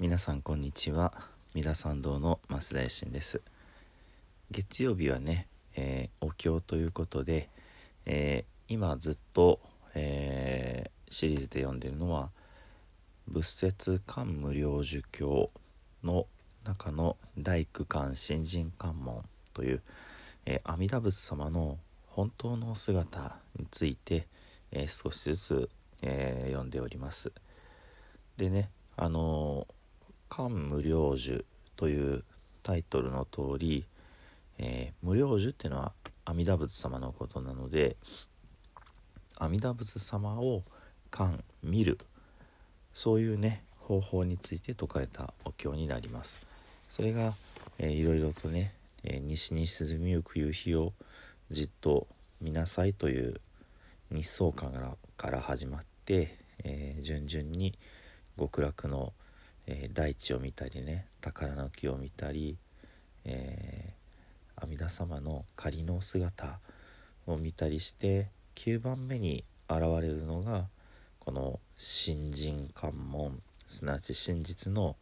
皆さんこんにちは。三田参道の増田信です。月曜日はね、えー、お経ということで、えー、今ずっと、えー、シリーズで読んでるのは仏説漢無量寿経の中の大工漢新人関門という、え阿弥陀仏様の本当の姿について、え少しずつ、え読んでおります。でねあの漢無量寿というタイトルの通り、えー、無量寿っていうのは阿弥陀仏様のことなので阿弥陀仏様を漢見るそういうね方法について説かれたお経になります。それが、えー、いろいろとね、えー、西に沈みゆく夕日をじっと見なさいという日相観から始まって、えー、順々に極楽のえー、大地を見たりね宝の木を見たり、えー、阿弥陀様の仮の姿を見たりして9番目に現れるのがこの新人関門すなわち真実の、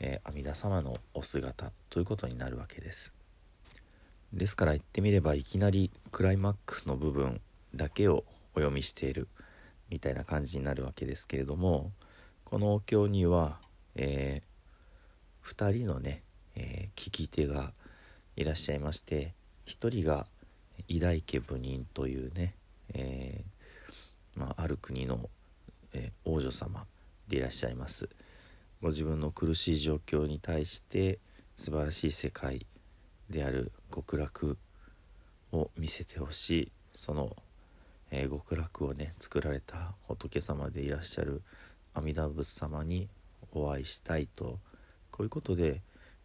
えー、阿弥陀様のお姿ということになるわけです。ですから言ってみればいきなりクライマックスの部分だけをお読みしているみたいな感じになるわけですけれどもこのお経にはえー、2人のね、えー、聞き手がいらっしゃいまして1人が偉大家部人というね、えー、まあ、ある国の、え王女様でいらっしゃいます。ご自分の苦しい状況に対して素晴らしい世界である極楽を見せてほしい。その、えー、極楽をね作られた仏様でいらっしゃる阿弥陀仏様にお会いしたいとこういうことで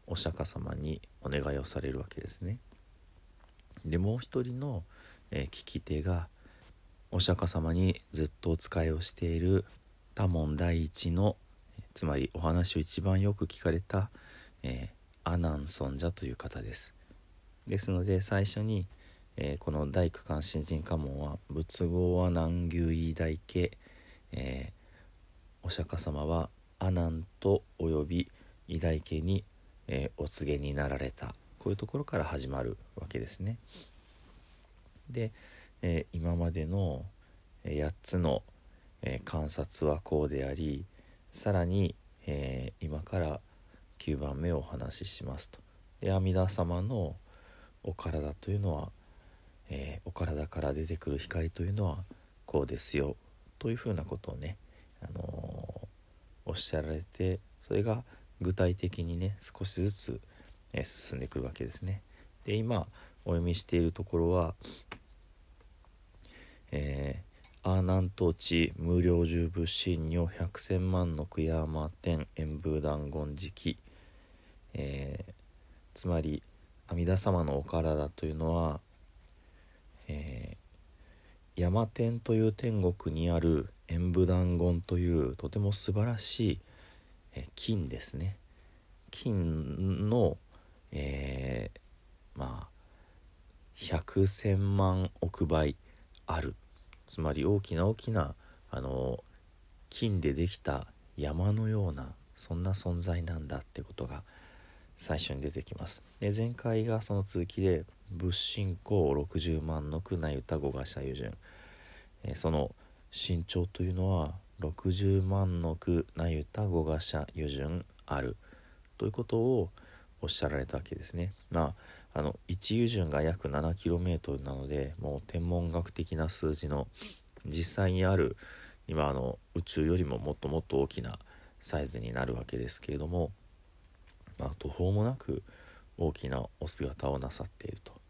お釈迦様にお願いをされるわけですね。でもう一人の、えー、聞き手がお釈迦様にずっとお仕えをしている多聞第一のつまりお話を一番よく聞かれた、えー、阿南尊者という方です。ですので最初に、えー、この大工監新人家門は仏語は南牛医大家、えー、お釈迦様は阿南と及び偉大家に、えー、お告げになられたこういうところから始まるわけですね。で、えー、今までの8つの、えー、観察はこうでありさらに、え今から9番目をお話ししますと。で阿弥陀様のお体というのは、えお体から出てくる光というのはこうですよというふうなことをね、あのおっしゃられてそれが具体的にね少しずつ、え進んでくるわけですね。で今お読みしているところは「えー、アーナント地無料十部神女百千万のクヤーマ天演武断言時期」えー、つまり阿弥陀様のお体というのは、えー、山天という天国にある演武断言というとても素晴らしい、え金ですね。金の、えー、まあ百千万億倍ある。つまり大きな大きなあの金でできた山のようなそんな存在なんだってことが最初に出てきます。で前回がその続きで「仏信仰60万の宮内歌語が社友順」えその身長というのは60万の句なゆた語賀者油順あるということをおっしゃられたわけですね。まあ、あの1油順が約 7km なのでもう天文学的な数字の実際にある今あの宇宙よりももっともっと大きなサイズになるわけですけれども、まあ、途方もなく大きなお姿をなさっていると。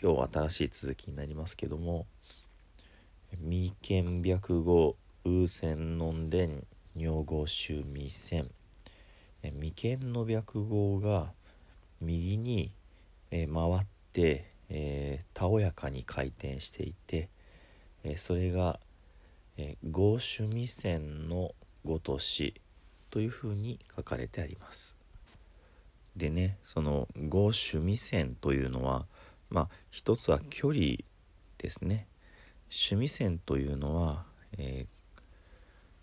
今日は新しい続きになりますけども「未見白語風船の伝尿語臭未線」眉間の白号が右に、え回って、えー、たおやかに回転していて、えー、それが「、合趣味線のごとし」というふうに書かれてあります。でねその合趣味線というのはまあ一つは距離ですね。趣味線というのは、えー、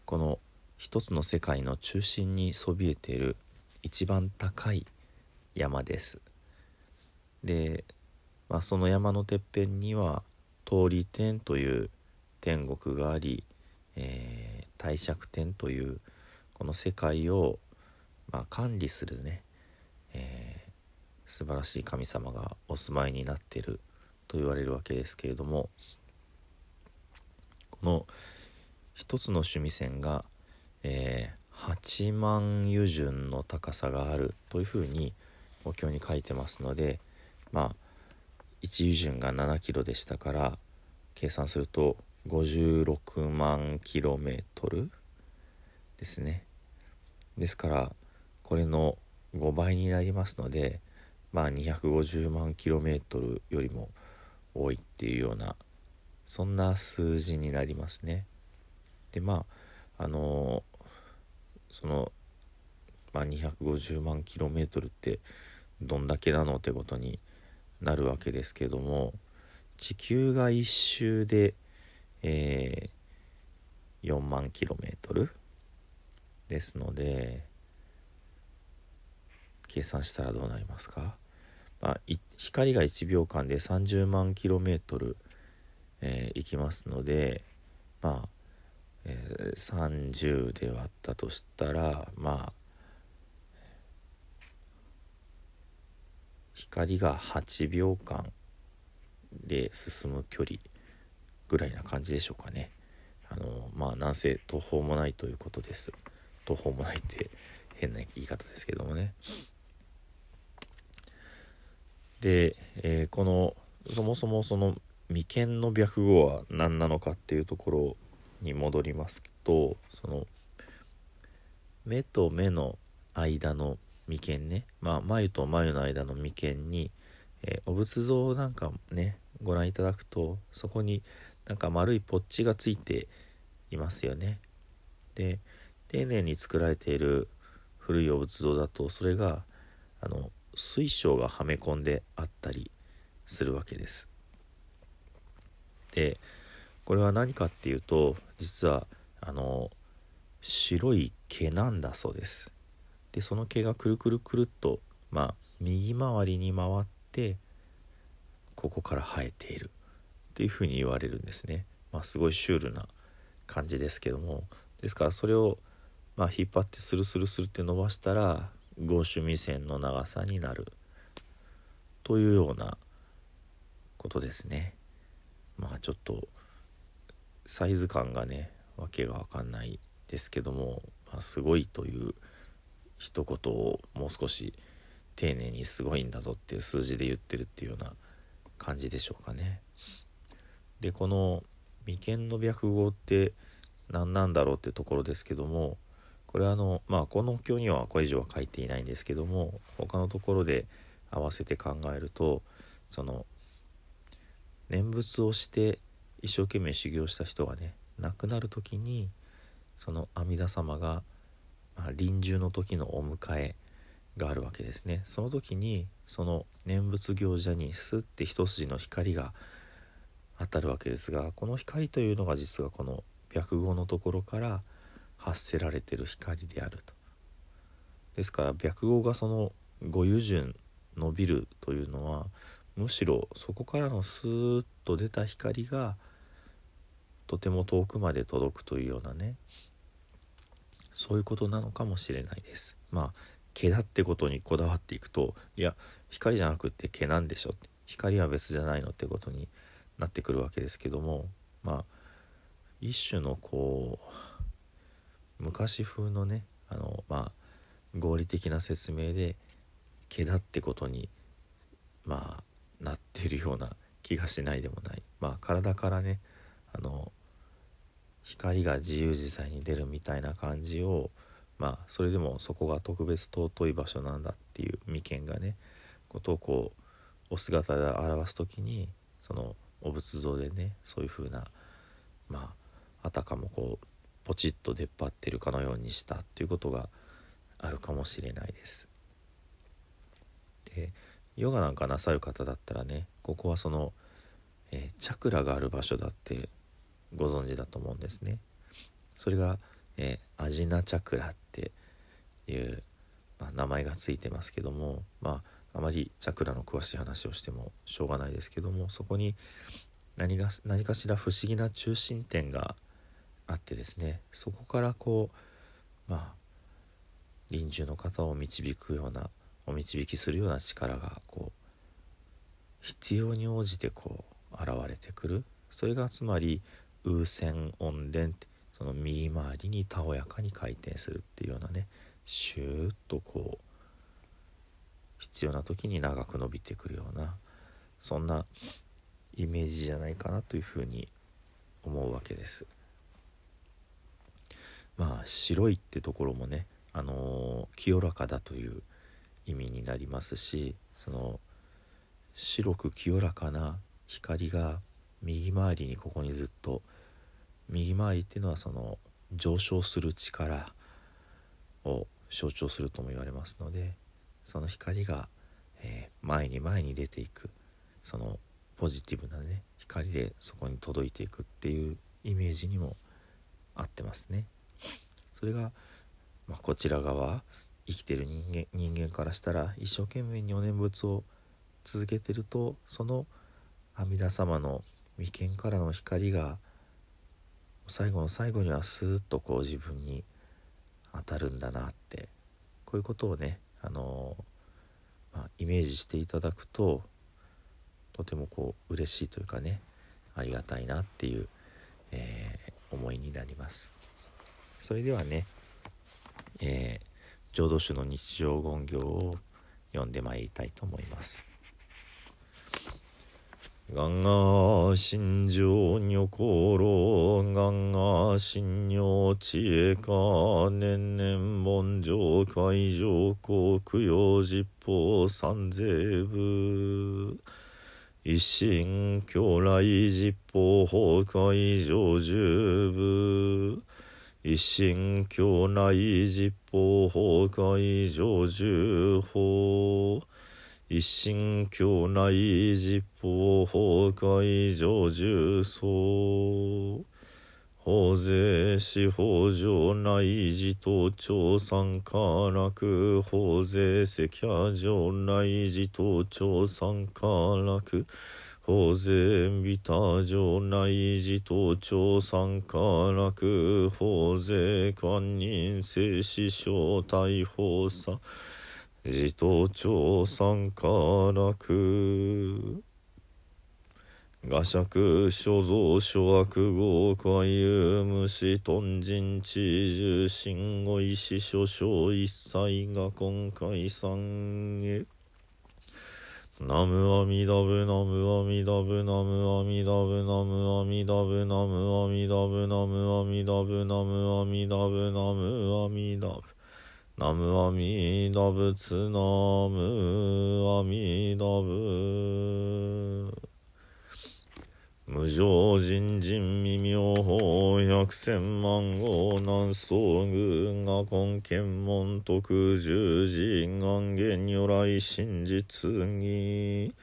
この一つの世界の中心にそびえている一番高い山です。で、まあ、その山のてっぺんには通り天という天国があり、えー、帝釈天というこの世界を、まあ、管理するね、素晴らしい神様がお住まいになっていると言われるわけですけれどもこの一つの趣味線が、えー、8万油順の高さがあるというふうにお経に書いてますのでまあ1油順が7キロでしたから計算すると56万キロメートルですね。ですからこれの5倍になりますのでまあ250万キロメートルよりも多いっていうようなそんな数字になりますね。でまああのその、まあ、250万キロメートルってどんだけなのってことになるわけですけども地球が1周で、えー、4万キロメートルですので計算したらどうなりますか、まあ、光が1秒間で30万キロメートル、え、行きますのでまあ、えー、30で割ったとしたらまあ光が8秒間で進む距離ぐらいな感じでしょうかね。あのまあなんせ途方もないということです。途方もないって変な言い方ですけどもね。で、えー、このそもそもその眉間の白語は何なのかっていうところに戻りますとその目と目の間の眉間ね、まあ、眉と眉の間の眉間に、えー、お仏像なんかねご覧いただくとそこになんか丸いポッチがついていますよね。で丁寧に作られている古いお仏像だとそれがあの水晶がはめ込んであったりするわけです。でこれは何かっていうと実はあの白い毛なんだそうです。でその毛がくるくるくるっとまあ右回りに回ってここから生えているっていうふうに言われるんですね。まあ、すごいシュールな感じですけどもですからそれをまあ、引っ張ってスルスルスルって伸ばしたら合趣味線の長さになるというようなことですね。まあちょっとサイズ感がねわけが分かんないですけども、まあ、すごいという一言をもう少し丁寧にすごいんだぞっていう数字で言ってるっていうような感じでしょうかね。でこの眉間の白号って何なんだろうってところですけどもこれはあのまあこの経にはこれ以上は書いていないんですけども他のところで合わせて考えるとその念仏をして一生懸命修行した人がね亡くなる時にその阿弥陀様が、まあ、臨終の時のお迎えがあるわけですね。その時にその念仏行者にスッて一筋の光が当たるわけですがこの光というのが実はこの白毫のところから発せられてる光であると。ですから白毫がその五油順伸びるというのはむしろそこからのスーッと出た光がとても遠くまで届くというようなねそういうことなのかもしれないです。まあ毛だってことにこだわっていくといや光じゃなくって毛なんでしょ光は別じゃないのってことになってくるわけですけどもまあ一種のこう昔風のねあのまあ合理的な説明で毛だってことにまあなってるような気がしないでもない。まあ体からねあの光が自由自在に出るみたいな感じをまあそれでもそこが特別尊い場所なんだっていう眉間がねことをこうお姿で表す時にそのお仏像でねそういう風なまああたかもこうポチッと出っ張ってるかのようにしたっていうことがあるかもしれないです。でヨガなんかなさる方だったらねここはその、えー、チャクラがある場所だってご存知だと思うんですね。それがえー、アジナチャクラっていう、まあ、名前がついてますけどもまああまりチャクラの詳しい話をしてもしょうがないですけどもそこに何が何かしら不思議な中心点があってですねそこからこうまあ臨終の方を導くようなお導きするような力がこう必要に応じてこう現れてくるそれがつまり風船音伝ってその右回りにたおやかに回転するっていうようなねシューッとこう必要な時に長く伸びてくるようなそんなイメージじゃないかなというふうに思うわけです。まあ白いってところもね、あのー、清らかだという意味になりますしその白く清らかな光が右回りにここにずっと右回りっていうのはその上昇する力を象徴するとも言われますのでその光が、えー、前に前に出ていくそのポジティブなね光でそこに届いていくっていうイメージにも合ってますね。それが、まあ、こちら側生きてる人間人間からしたら一生懸命にお念仏を続けてるとその阿弥陀様の眉間からの光が最後の最後にはスーッとこう自分に当たるんだなってこういうことをね、あのまあ、イメージしていただくととてもこう嬉しいというかねありがたいなっていう、えー、思いになります。それではね、えー、浄土宗の日常言行を読んでまいりたいと思います。がんが心情女心がんが心女知恵か年々盆上海上国用実法三税部一心狂来実法崩壊上十部一心境内実法崩壊上十法一心境内実法崩壊上十層法税司法上内自頭庁参加楽法税赤夜上内自頭庁参加楽法税ビタ城内自頭庁参加楽法税官人正師匠大法さ自頭庁参加楽画尺所蔵諸悪号海遊虫豚人知重心語意志諸将一切が今回参へナムアミダブナムアミダブナムアミダブナムアミダブナムアミダブナムアミダブナムアミダブナムアミダブナムアミダブツナムアミダブ無常人人未妙法百千万号南宋宮が根検門徳十字願言如来真実義。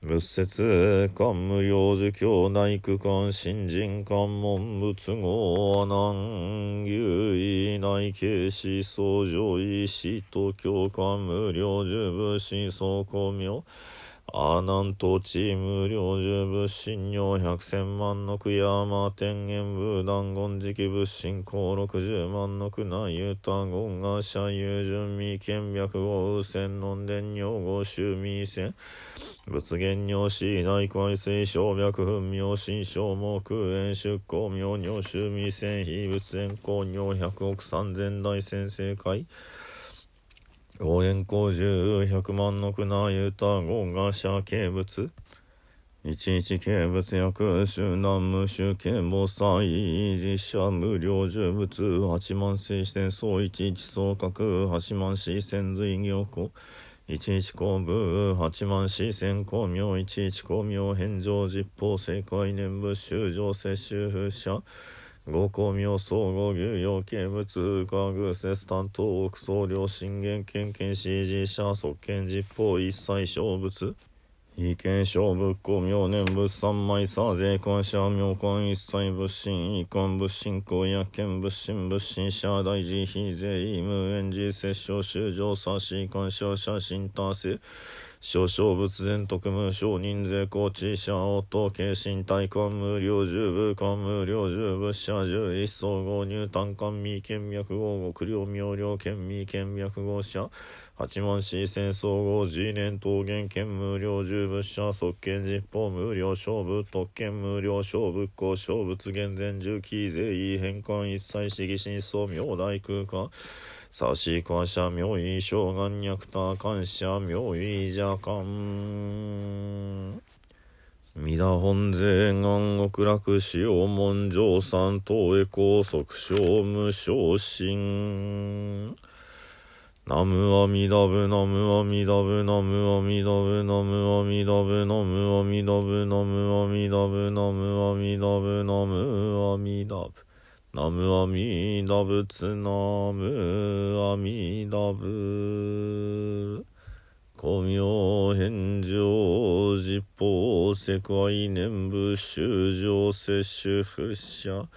仏説官無量寿教内区間新人官門仏語阿南優位内慶思想上位死と教官無量寿武士総公明。阿南東地無料十仏神尿百千万の悔山天元武断言時期仏神公六十万の苦難ゆた言が社有準未見白語右線論伝尿語周未線仏言尿死内海水小脈分妙心小目炎出向妙尿周未線非仏炎公尿百億三千大先生会応援工十百万のなゆたごが社軽物。一一軽物薬集南無集軽母祭実写無料重物。八万四千総一一総格八万四千随行庫。一一公部。八万四千公明。一一公明返上実法正解。念仏修上摂取風車五公明総合牛用見物化偶節担当奥総領信玄県県支持者側見実法一切小物意見小仏公明年仏三枚差税関者妙観一切仏心遺憾仏心公や見仏心仏心者大事非税無縁寺摂政修上差し感謝写真達成少々仏前特務少人税高知者音軽身体官無料十部官無料十部者十一総合入単官未見脈合極量妙量県未見脈合者八万四千総合次年桃源県無料十部者側見実法無料勝負特権無料勝負交勝仏現前重機税異変換一切市議真相明大空間。さしかしゃ妙意小眼脈多感謝妙意邪感三田本税願極楽使用文上三等へ高速小無昇進ナムアミダブナムアミダブナムアミダブナムアミダブナムアミダブナムアミダブナムアミダブナムアミダブ。ナムアミダ仏ナムアミダブ古明返上実法世界念仏修上摂取不捨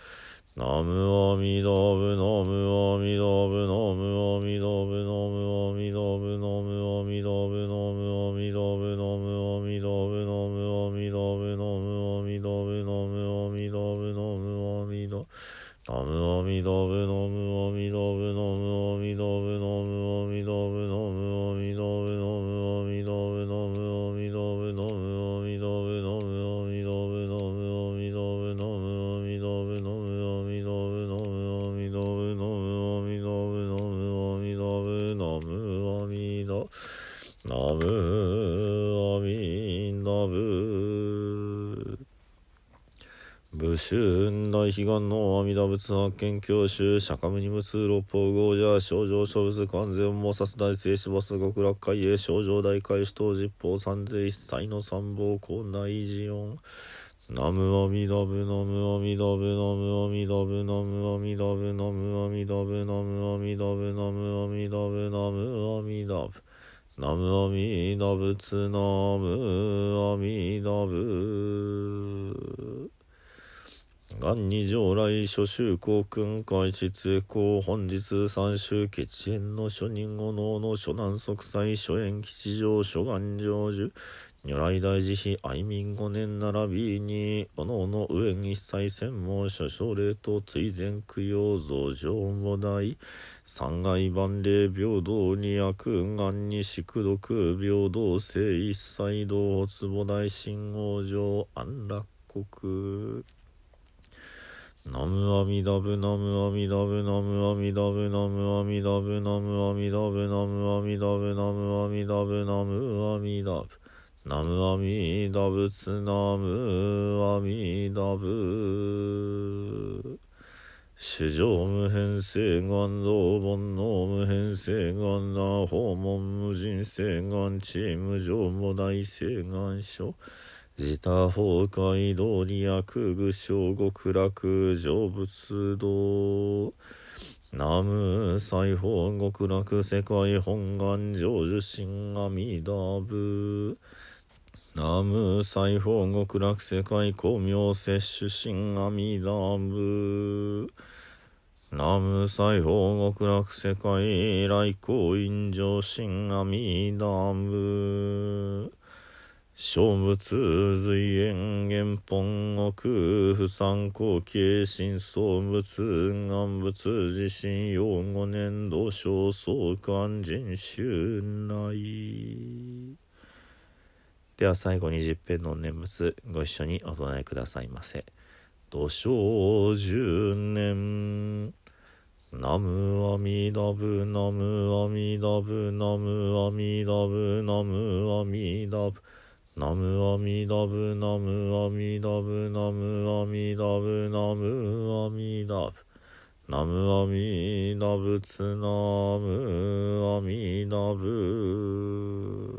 ナムアミダブナムアミダブナムアミダブナムアミダブナムアミダブナムアミダブナムアミダブナムアミダブナムアミダブナムアミダブナムアミダブナムアミダブナムアミダブナムアミダブナムアミダブナムアミダブナムアミダブナムアミダブナムアミダブナムアミダブナムアミダブナムアミダナムアミダブ武春大悲願の阿弥陀仏発見教習釈迦無二仏六法豪者症状諸仏完全妄殺大聖死罰極楽海へ症状大海主等実法三世一切の三宝校内寺音。ナムアミダブナムアミダブナムアミダブナムアミダブナムアミダブナムアミダブナムアミダブ。ナムアミダブナムアミダ仏ナムアミダブ。元二上来諸州公君開室公本日三州決縁の諸人五能の諸南息災諸縁吉祥諸願成就。如来大慈悲愛民五年並びにおのおの上一切専門諸奨礼と追善供養増上母大三害万礼平等に悪願に宿毒平等性一切同発母大神王上安楽国。ナムアミダブナムアミダブナムアミダブナムアミダブナムアミダブナムアミダブナムアミダブナムアミダブナムアミダブツナムアミダブ主上無変性願道煩悩無変性願な訪問無人性願チーム上も大性願書。自他崩壊道理悪具小極楽成仏道南無西方極楽世界本願成就心阿弥陀仏南無西方極楽世界光明摂取心阿弥陀仏南無西方極楽世界来光陰上心阿弥陀仏小仏随縁原本国不参考形新相仏願仏自身用五年度小相関人衆内。では最後に十遍の念仏ご一緒にお唱えくださいませ。土生十年。ナムアミダブナムアミダブナムアミダブナムアミダブ。ナムアミダブナムアミダブナムアミダブナムアミダブ。ナムアミダブツナムアミダブ。